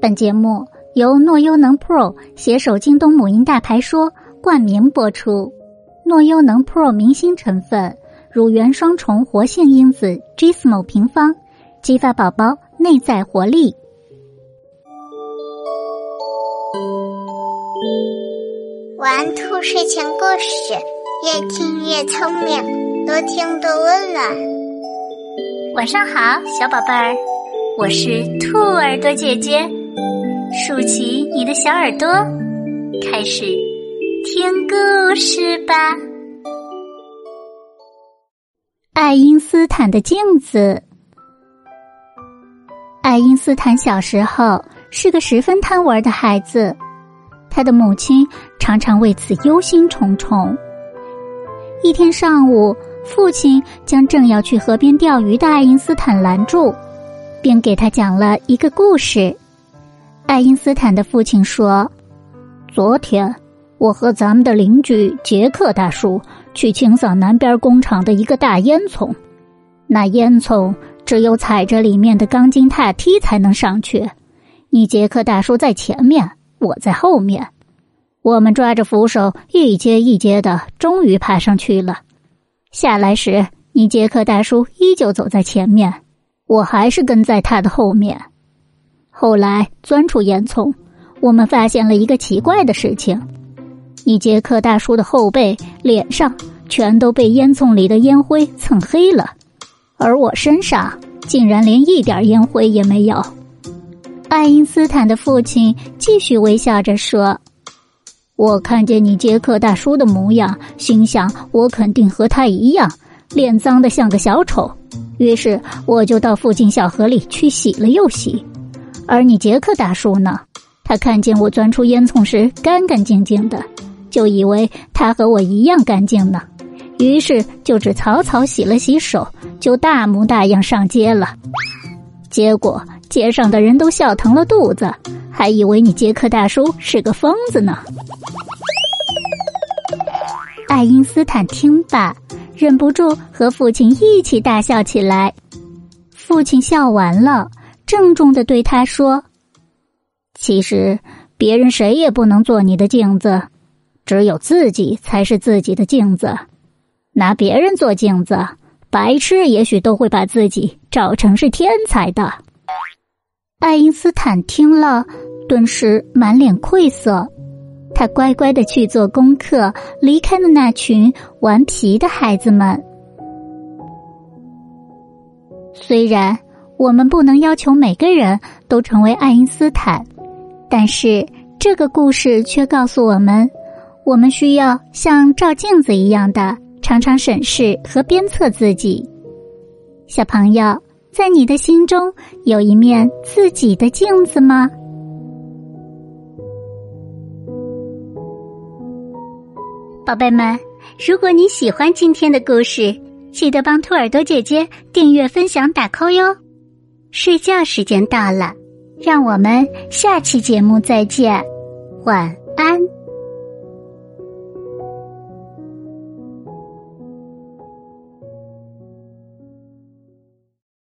本节目由诺优能 Pro 携手京东母婴大牌说冠名播出。诺优能 Pro 明星成分：乳源双重活性因子 Gismo 平方，激发宝宝内在活力。玩兔睡前故事，越听越聪明，多听多温暖。晚上好，小宝贝儿，我是兔耳朵姐姐，竖起你的小耳朵，开始听故事吧。爱因斯坦的镜子。爱因斯坦小时候是个十分贪玩的孩子。他的母亲常常为此忧心忡忡。一天上午，父亲将正要去河边钓鱼的爱因斯坦拦住，并给他讲了一个故事。爱因斯坦的父亲说：“昨天，我和咱们的邻居杰克大叔去清扫南边工厂的一个大烟囱，那烟囱只有踩着里面的钢筋踏梯才能上去。你杰克大叔在前面。”我在后面，我们抓着扶手一阶一阶的，终于爬上去了。下来时，你杰克大叔依旧走在前面，我还是跟在他的后面。后来钻出烟囱，我们发现了一个奇怪的事情：你杰克大叔的后背、脸上全都被烟囱里的烟灰蹭黑了，而我身上竟然连一点烟灰也没有。爱因斯坦的父亲继续微笑着说：“我看见你杰克大叔的模样，心想我肯定和他一样，脸脏的像个小丑。于是我就到附近小河里去洗了又洗。而你杰克大叔呢？他看见我钻出烟囱时干干净净的，就以为他和我一样干净呢，于是就只草草洗了洗手，就大模大样上街了。结果。”街上的人都笑疼了肚子，还以为你杰克大叔是个疯子呢。爱因斯坦听罢，忍不住和父亲一起大笑起来。父亲笑完了，郑重的对他说：“其实，别人谁也不能做你的镜子，只有自己才是自己的镜子。拿别人做镜子，白痴也许都会把自己照成是天才的。”爱因斯坦听了，顿时满脸愧色。他乖乖的去做功课，离开了那群顽皮的孩子们。虽然我们不能要求每个人都成为爱因斯坦，但是这个故事却告诉我们：我们需要像照镜子一样的常常审视和鞭策自己。小朋友。在你的心中有一面自己的镜子吗？宝贝们，如果你喜欢今天的故事，记得帮兔耳朵姐姐订阅、分享、打 call 哟。睡觉时间到了，让我们下期节目再见，晚安。